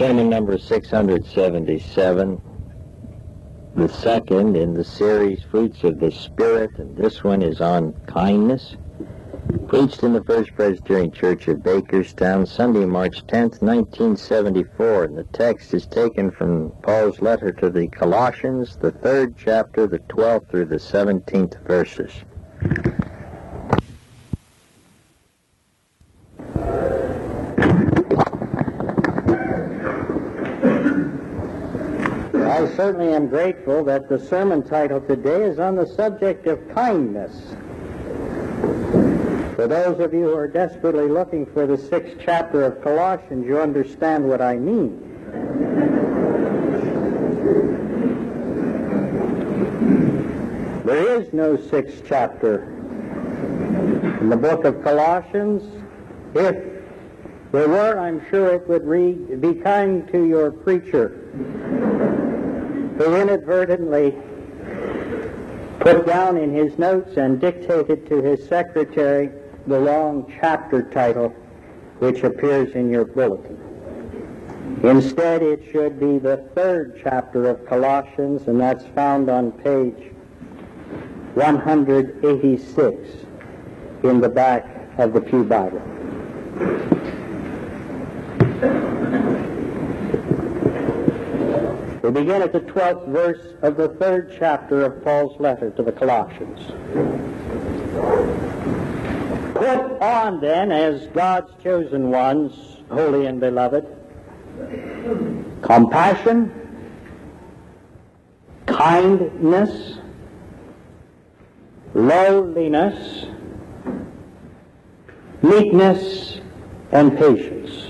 Sermon number 677, the second in the series Fruits of the Spirit, and this one is on kindness. Preached in the First Presbyterian Church of Bakerstown, Sunday, March 10th, 1974, and the text is taken from Paul's letter to the Colossians, the third chapter, the 12th through the 17th verses. I certainly am grateful that the sermon title today is on the subject of kindness. For those of you who are desperately looking for the sixth chapter of Colossians, you understand what I mean. There is no sixth chapter in the book of Colossians. If there were, I'm sure it would read, Be kind to your preacher who inadvertently put down in his notes and dictated to his secretary the wrong chapter title which appears in your bulletin. Instead, it should be the third chapter of Colossians, and that's found on page 186 in the back of the Pew Bible. We begin at the 12th verse of the third chapter of Paul's letter to the Colossians. Put on then, as God's chosen ones, holy and beloved, compassion, kindness, lowliness, meekness, and patience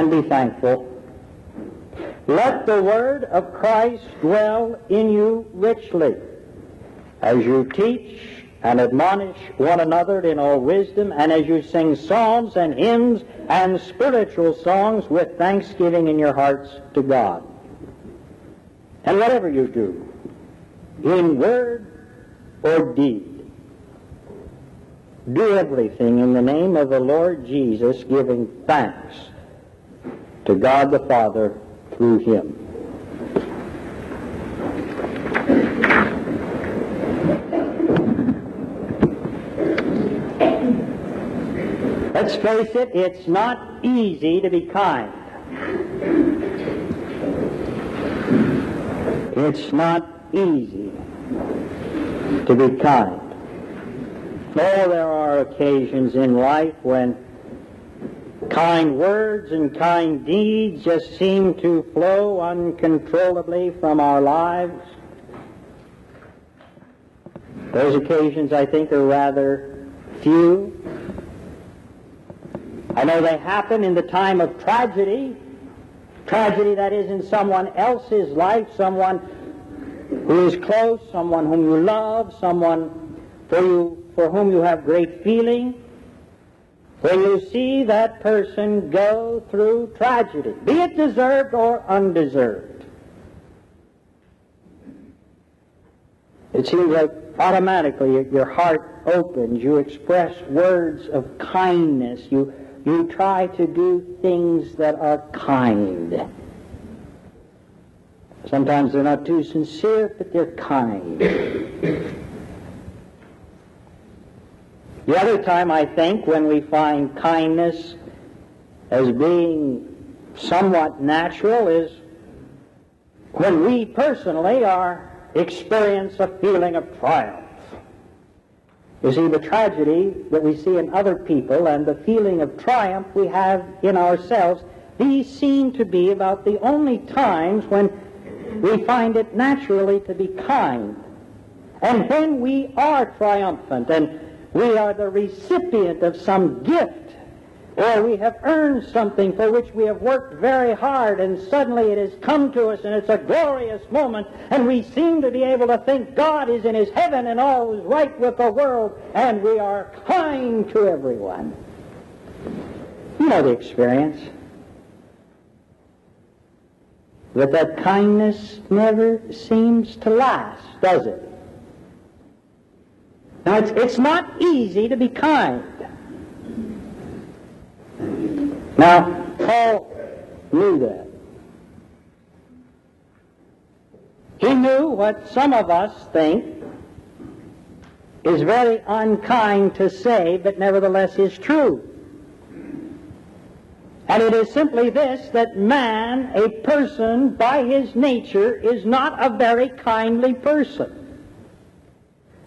and be thankful. Let the word of Christ dwell in you richly as you teach and admonish one another in all wisdom, and as you sing psalms and hymns and spiritual songs with thanksgiving in your hearts to God. And whatever you do, in word or deed, do everything in the name of the Lord Jesus, giving thanks to God the Father through him. Let's face it, it's not easy to be kind. It's not easy to be kind. Oh, there are occasions in life when Kind words and kind deeds just seem to flow uncontrollably from our lives. Those occasions, I think, are rather few. I know they happen in the time of tragedy, tragedy that is in someone else's life, someone who is close, someone whom you love, someone for, you, for whom you have great feeling. When you see that person go through tragedy, be it deserved or undeserved, it seems like automatically your heart opens. You express words of kindness. You, you try to do things that are kind. Sometimes they're not too sincere, but they're kind. The other time, I think, when we find kindness as being somewhat natural is when we personally are experience a feeling of triumph. You see, the tragedy that we see in other people and the feeling of triumph we have in ourselves, these seem to be about the only times when we find it naturally to be kind. And when we are triumphant and we are the recipient of some gift or we have earned something for which we have worked very hard and suddenly it has come to us and it's a glorious moment and we seem to be able to think God is in his heaven and all is right with the world and we are kind to everyone. You know the experience. But that kindness never seems to last, does it? Now, it's, it's not easy to be kind. Now, Paul knew that. He knew what some of us think is very unkind to say, but nevertheless is true. And it is simply this, that man, a person, by his nature, is not a very kindly person.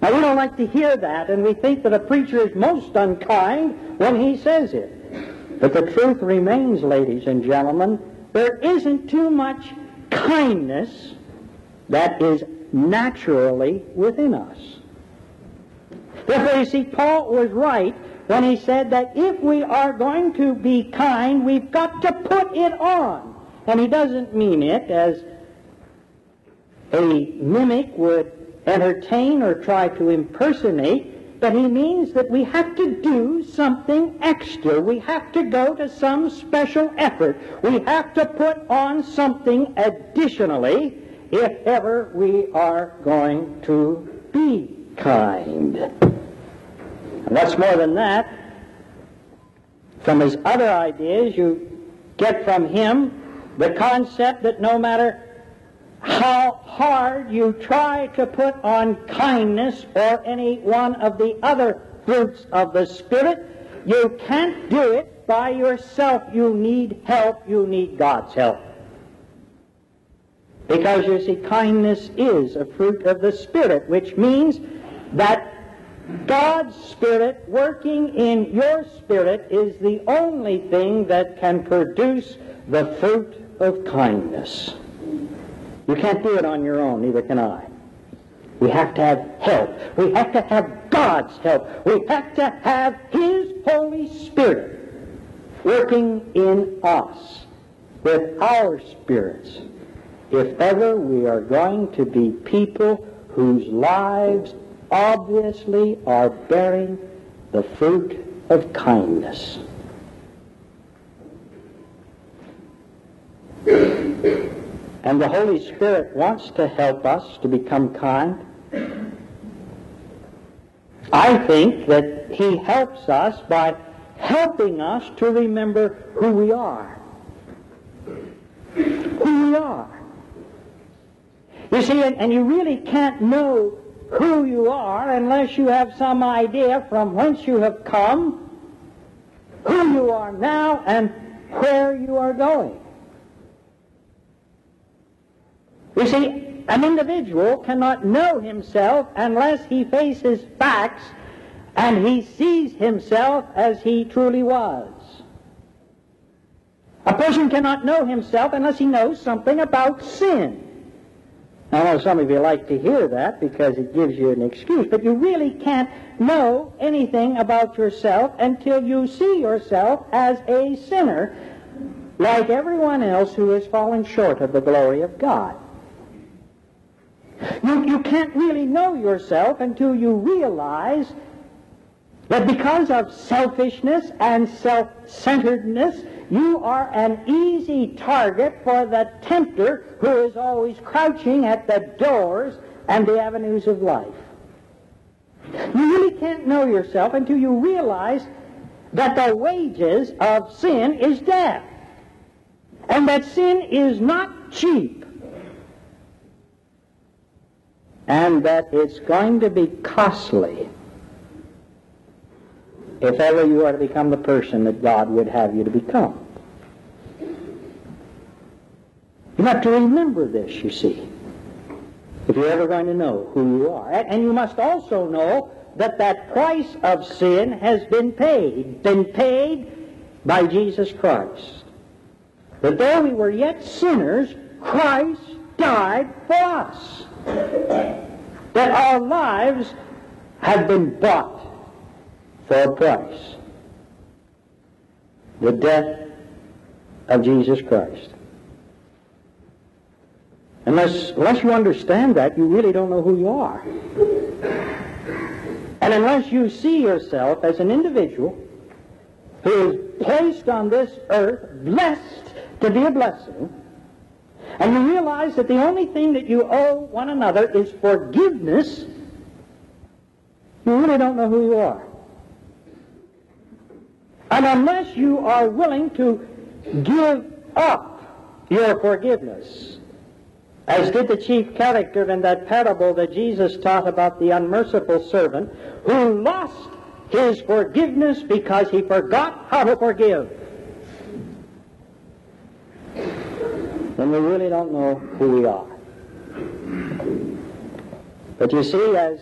Now, we don't like to hear that, and we think that a preacher is most unkind when he says it. But the truth remains, ladies and gentlemen, there isn't too much kindness that is naturally within us. Therefore, you see, Paul was right when he said that if we are going to be kind, we've got to put it on. And he doesn't mean it as a mimic would entertain or try to impersonate, but he means that we have to do something extra. We have to go to some special effort. We have to put on something additionally if ever we are going to be kind. And what's more than that, from his other ideas, you get from him the concept that no matter how hard you try to put on kindness or any one of the other fruits of the Spirit, you can't do it by yourself. You need help. You need God's help. Because you see, kindness is a fruit of the Spirit, which means that God's Spirit working in your spirit is the only thing that can produce the fruit of kindness. You can't do it on your own, neither can I. We have to have help. We have to have God's help. We have to have His Holy Spirit working in us with our spirits if ever we are going to be people whose lives obviously are bearing the fruit of kindness. And the Holy Spirit wants to help us to become kind. I think that He helps us by helping us to remember who we are. Who we are. You see, and, and you really can't know who you are unless you have some idea from whence you have come, who you are now, and where you are going. You see, an individual cannot know himself unless he faces facts and he sees himself as he truly was. A person cannot know himself unless he knows something about sin. I know some of you like to hear that because it gives you an excuse, but you really can't know anything about yourself until you see yourself as a sinner like everyone else who has fallen short of the glory of God. You, you can't really know yourself until you realize that because of selfishness and self-centeredness, you are an easy target for the tempter who is always crouching at the doors and the avenues of life. You really can't know yourself until you realize that the wages of sin is death. And that sin is not cheap and that it's going to be costly if ever you are to become the person that God would have you to become. You have to remember this, you see, if you're ever going to know who you are. And you must also know that that price of sin has been paid, been paid by Jesus Christ. That though we were yet sinners, Christ died for us that our lives have been bought for a price. the death of Jesus Christ. Unless, unless you understand that, you really don't know who you are. And unless you see yourself as an individual who is placed on this earth, blessed to be a blessing, and you realize that the only thing that you owe one another is forgiveness, you really don't know who you are. And unless you are willing to give up your forgiveness, as did the chief character in that parable that Jesus taught about the unmerciful servant who lost his forgiveness because he forgot how to forgive. Then we really don't know who we are. But you see, as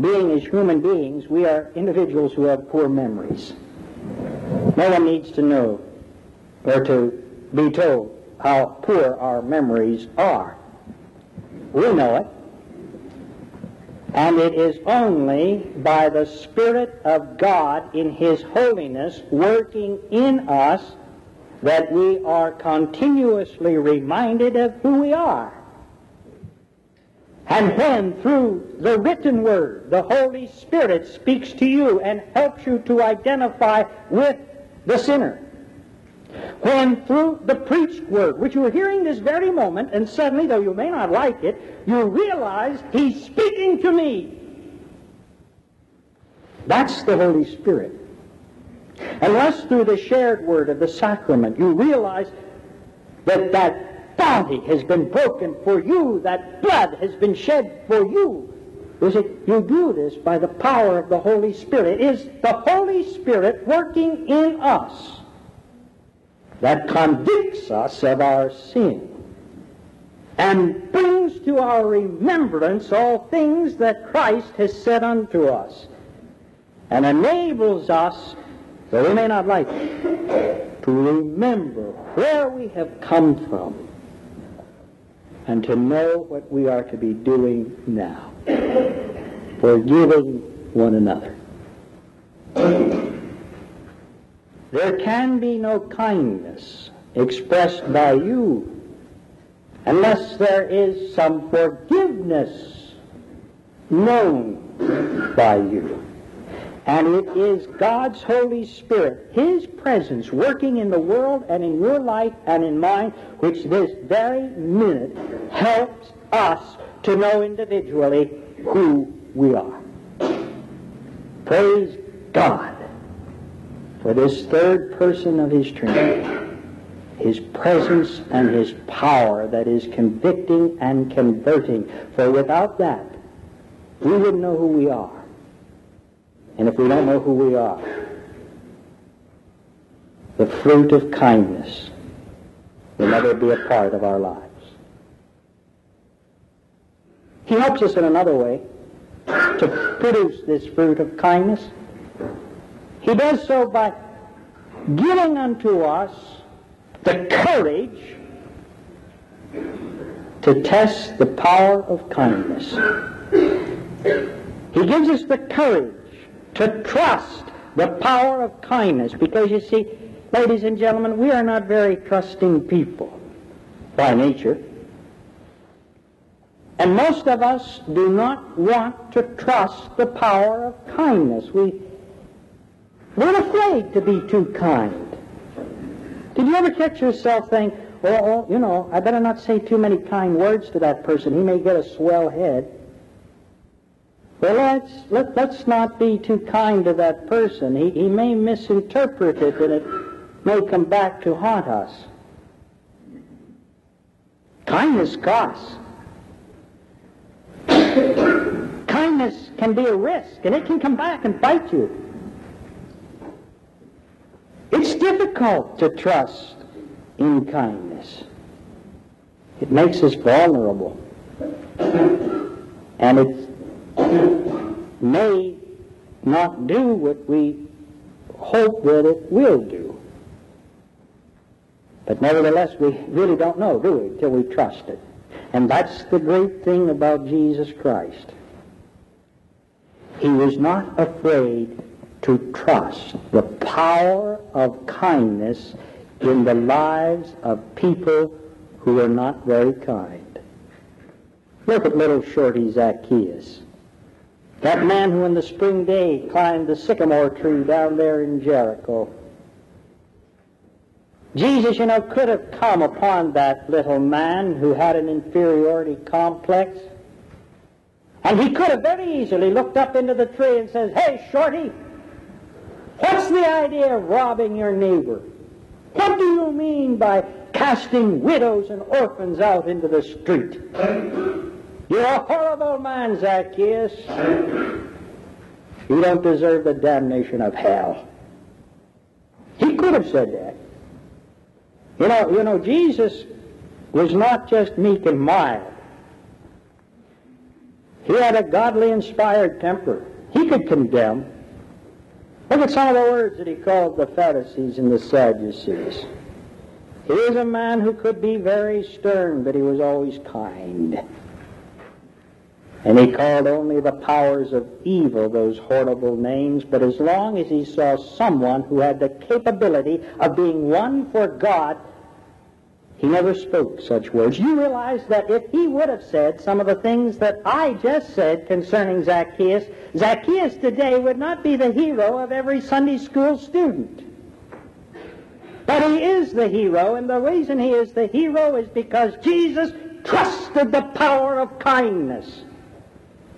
being as human beings, we are individuals who have poor memories. No one needs to know or to be told how poor our memories are. We know it. And it is only by the Spirit of God in His holiness working in us that we are continuously reminded of who we are. And when through the written word the Holy Spirit speaks to you and helps you to identify with the sinner, when through the preached word, which you are hearing this very moment, and suddenly, though you may not like it, you realize He's speaking to me. That's the Holy Spirit. Unless through the shared word of the sacrament you realize that that bounty has been broken for you, that blood has been shed for you. is it you do this by the power of the Holy Spirit. It is the Holy Spirit working in us that convicts us of our sin and brings to our remembrance all things that Christ has said unto us and enables us, though we may not like it, to remember where we have come from and to know what we are to be doing now, forgiving one another. There can be no kindness expressed by you unless there is some forgiveness known by you. And it is God's Holy Spirit, His presence working in the world and in your life and in mine, which this very minute helps us to know individually who we are. Praise God for this third person of His Trinity, His presence and His power that is convicting and converting. For without that, we wouldn't know who we are. And if we don't know who we are, the fruit of kindness will never be a part of our lives. He helps us in another way to produce this fruit of kindness. He does so by giving unto us the courage to test the power of kindness. He gives us the courage to trust the power of kindness. Because you see, ladies and gentlemen, we are not very trusting people by nature. And most of us do not want to trust the power of kindness. We, we're afraid to be too kind. Did you ever catch yourself saying, well, you know, I better not say too many kind words to that person. He may get a swell head. Well, let's, let, let's not be too kind to that person. He, he may misinterpret it and it may come back to haunt us. Kindness costs. Kindness can be a risk and it can come back and bite you. It's difficult to trust in kindness. It makes us vulnerable. And it's may not do what we hope that it will do. But nevertheless, we really don't know, do we, till we trust it. And that's the great thing about Jesus Christ. He was not afraid to trust the power of kindness in the lives of people who are not very kind. Look at little shorty Zacchaeus. That man who in the spring day climbed the sycamore tree down there in Jericho. Jesus, you know, could have come upon that little man who had an inferiority complex. And he could have very easily looked up into the tree and says, Hey, Shorty, what's the idea of robbing your neighbor? What do you mean by casting widows and orphans out into the street? You're a horrible man, Zacchaeus. You don't deserve the damnation of hell. He could have said that. You know, you know, Jesus was not just meek and mild. He had a godly inspired temper. He could condemn. Look at some of the words that he called the Pharisees and the Sadducees. He was a man who could be very stern, but he was always kind. And he called only the powers of evil those horrible names, but as long as he saw someone who had the capability of being one for God, he never spoke such words. You realize that if he would have said some of the things that I just said concerning Zacchaeus, Zacchaeus today would not be the hero of every Sunday school student. But he is the hero, and the reason he is the hero is because Jesus trusted the power of kindness.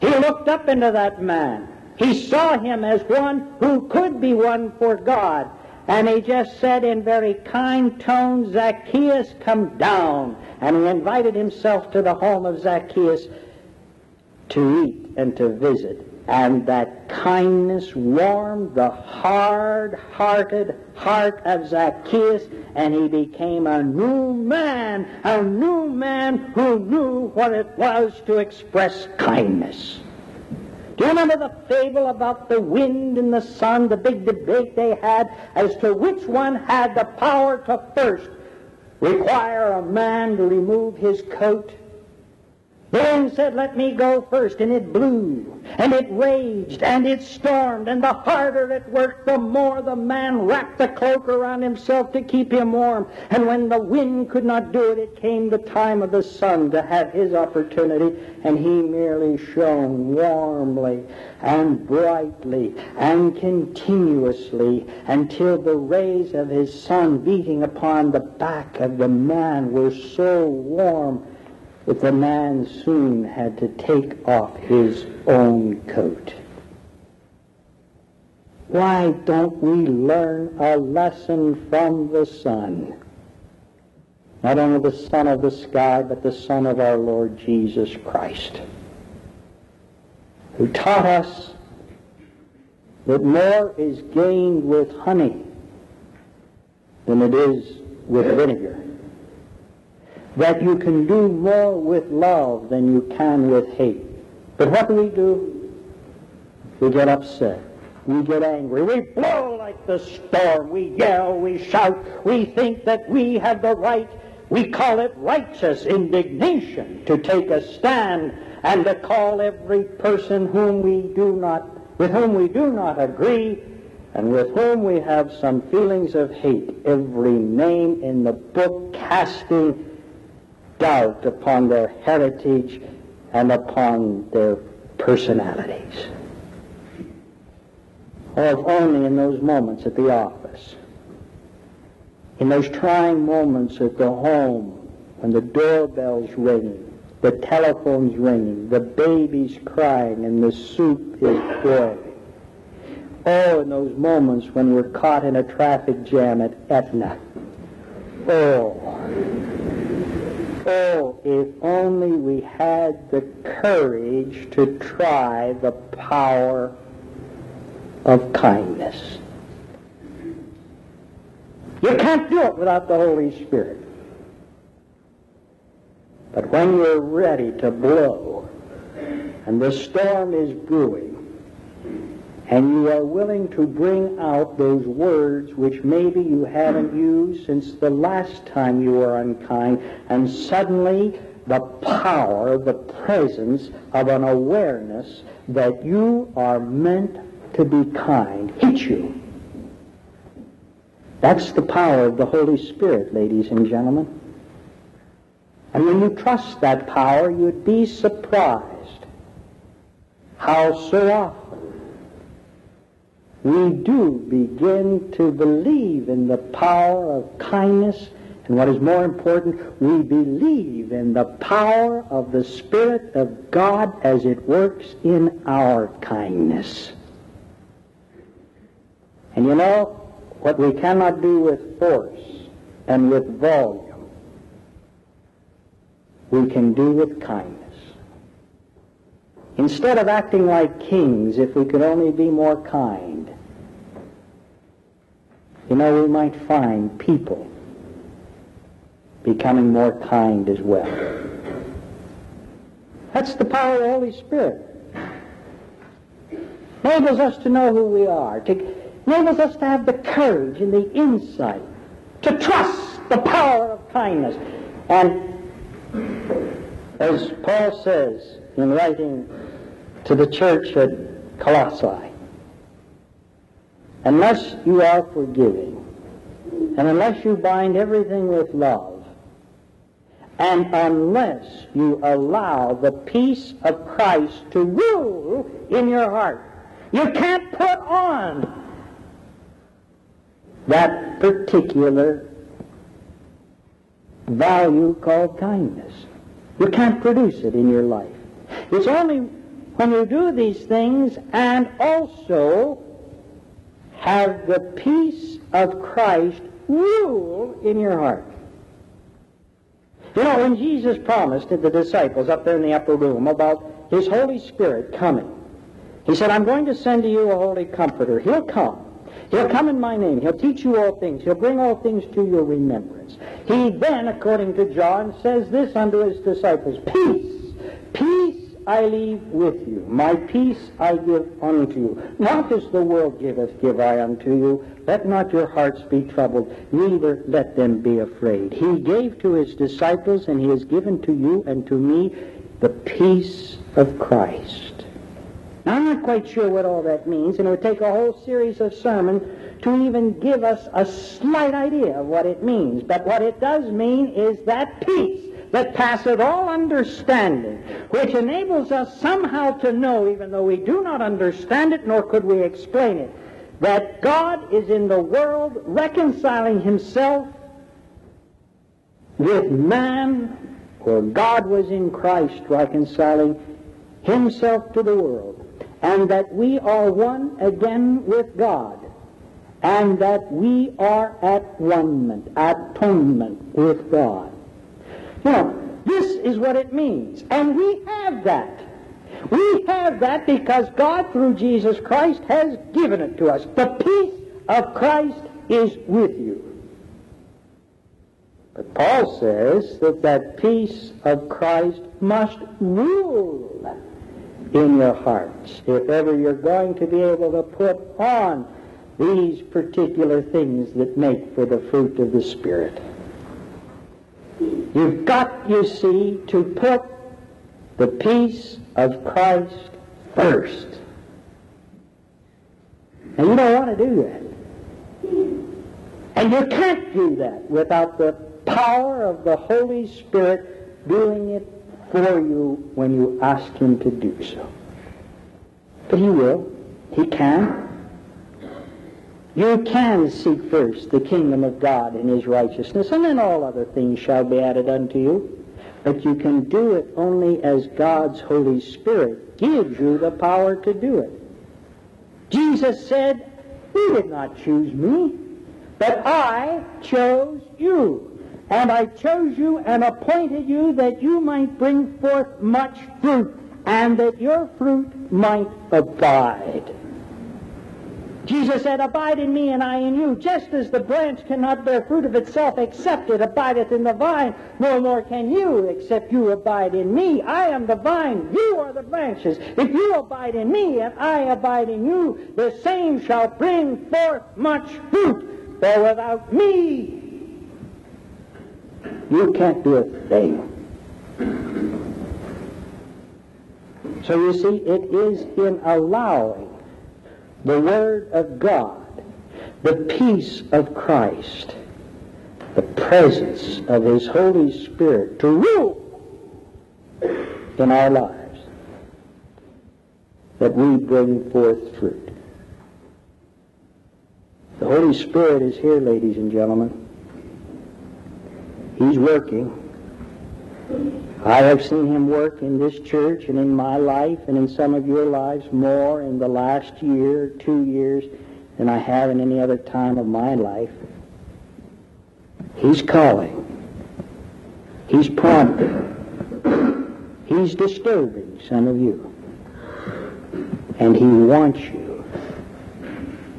He looked up into that man. He saw him as one who could be one for God. And he just said in very kind tones, Zacchaeus, come down. And he invited himself to the home of Zacchaeus to eat and to visit. And that kindness warmed the hard-hearted heart of Zacchaeus, and he became a new man, a new man who knew what it was to express kindness. Do you remember the fable about the wind and the sun, the big debate they had as to which one had the power to first require a man to remove his coat the wind said, Let me go first, and it blew, and it raged, and it stormed, and the harder it worked, the more the man wrapped the cloak around himself to keep him warm. And when the wind could not do it, it came the time of the sun to have his opportunity, and he merely shone warmly and brightly and continuously until the rays of his sun beating upon the back of the man were so warm that the man soon had to take off his own coat. Why don't we learn a lesson from the sun? Not only the Sun of the sky, but the Son of our Lord Jesus Christ, who taught us that more is gained with honey than it is with vinegar that you can do more with love than you can with hate. But what do we do? We get upset. We get angry. We blow like the storm. We yell. We shout. We think that we have the right. We call it righteous indignation to take a stand and to call every person whom we do not, with whom we do not agree, and with whom we have some feelings of hate, every name in the book casting doubt upon their heritage and upon their personalities. Or if only in those moments at the office, in those trying moments at the home, when the doorbell's ringing, the telephone's ringing, the baby's crying, and the soup is boiling. Oh, in those moments when we're caught in a traffic jam at Etna. Oh, Oh, if only we had the courage to try the power of kindness. You can't do it without the Holy Spirit. But when you're ready to blow and the storm is brewing, and you are willing to bring out those words which maybe you haven't used since the last time you were unkind, and suddenly the power, the presence of an awareness that you are meant to be kind hits you. That's the power of the Holy Spirit, ladies and gentlemen. And when you trust that power, you'd be surprised how so often we do begin to believe in the power of kindness and what is more important, we believe in the power of the Spirit of God as it works in our kindness. And you know, what we cannot do with force and with volume, we can do with kindness. Instead of acting like kings, if we could only be more kind, you know, we might find people becoming more kind as well. That's the power of the Holy Spirit. Enables us to know who we are, to, enables us to have the courage and the insight to trust the power of kindness. And as Paul says in writing to the church at Colossae, unless you are forgiving, and unless you bind everything with love, and unless you allow the peace of Christ to rule in your heart, you can't put on that particular value called kindness. You can't produce it in your life. It's only when you do these things and also have the peace of Christ rule in your heart you know, when Jesus promised to the disciples up there in the upper room about his Holy Spirit coming, he said, I'm going to send to you a Holy Comforter. He'll come. He'll come in my name. He'll teach you all things. He'll bring all things to your remembrance. He then, according to John, says this unto his disciples, Peace, I leave with you. My peace I give unto you. Not as the world giveth, give I unto you. Let not your hearts be troubled, neither let them be afraid. He gave to his disciples, and he has given to you and to me the peace of Christ. Now, I'm not quite sure what all that means, and it would take a whole series of sermons to even give us a slight idea of what it means. But what it does mean is that peace that passeth all understanding, which enables us somehow to know, even though we do not understand it, nor could we explain it, that God is in the world reconciling himself with man, or God was in Christ reconciling himself to the world, and that we are one again with God, and that we are at one atonement with God. Now, this is what it means. And we have that. We have that because God, through Jesus Christ, has given it to us. The peace of Christ is with you. But Paul says that that peace of Christ must rule in your hearts if ever you're going to be able to put on these particular things that make for the fruit of the Spirit. You've got, you see, to put the peace of Christ first. And you don't want to do that. And you can't do that without the power of the Holy Spirit doing it for you when you ask Him to do so. But He will. He can. You can seek first the kingdom of God and his righteousness, and then all other things shall be added unto you. But you can do it only as God's Holy Spirit gives you the power to do it. Jesus said, You did not choose me, but I chose you. And I chose you and appointed you that you might bring forth much fruit, and that your fruit might abide. Jesus said, Abide in me and I in you, just as the branch cannot bear fruit of itself except it abideth in the vine, no more can you except you abide in me. I am the vine, you are the branches. If you abide in me and I abide in you, the same shall bring forth much fruit. For without me, you can't do a thing. So you see, it is in allowing the Word of God, the peace of Christ, the presence of His Holy Spirit to rule in our lives, that we bring forth fruit. The Holy Spirit is here, ladies and gentlemen. He's working. I have seen him work in this church and in my life and in some of your lives more in the last year, two years, than I have in any other time of my life. He's calling. He's prompting. He's disturbing some of you. And he wants you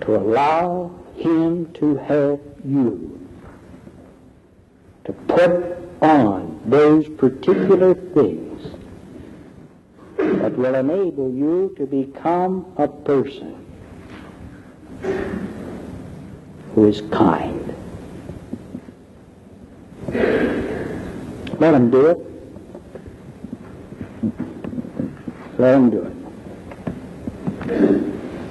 to allow him to help you to put on those particular things that will enable you to become a person who is kind. Let him do it. Let him do it.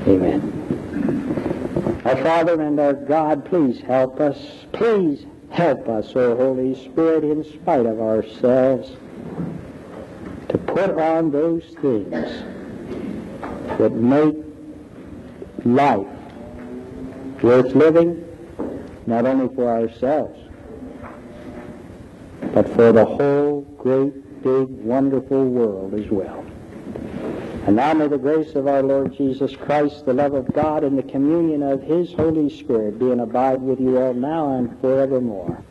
Amen. Our Father and our God, please help us. Please help us, O Holy Spirit, in spite of ourselves, to put on those things that make life worth living, not only for ourselves, but for the whole great, big, wonderful world as well. And now may the grace of our Lord Jesus Christ, the love of God, and the communion of His Holy Spirit be and abide with you all now and forevermore.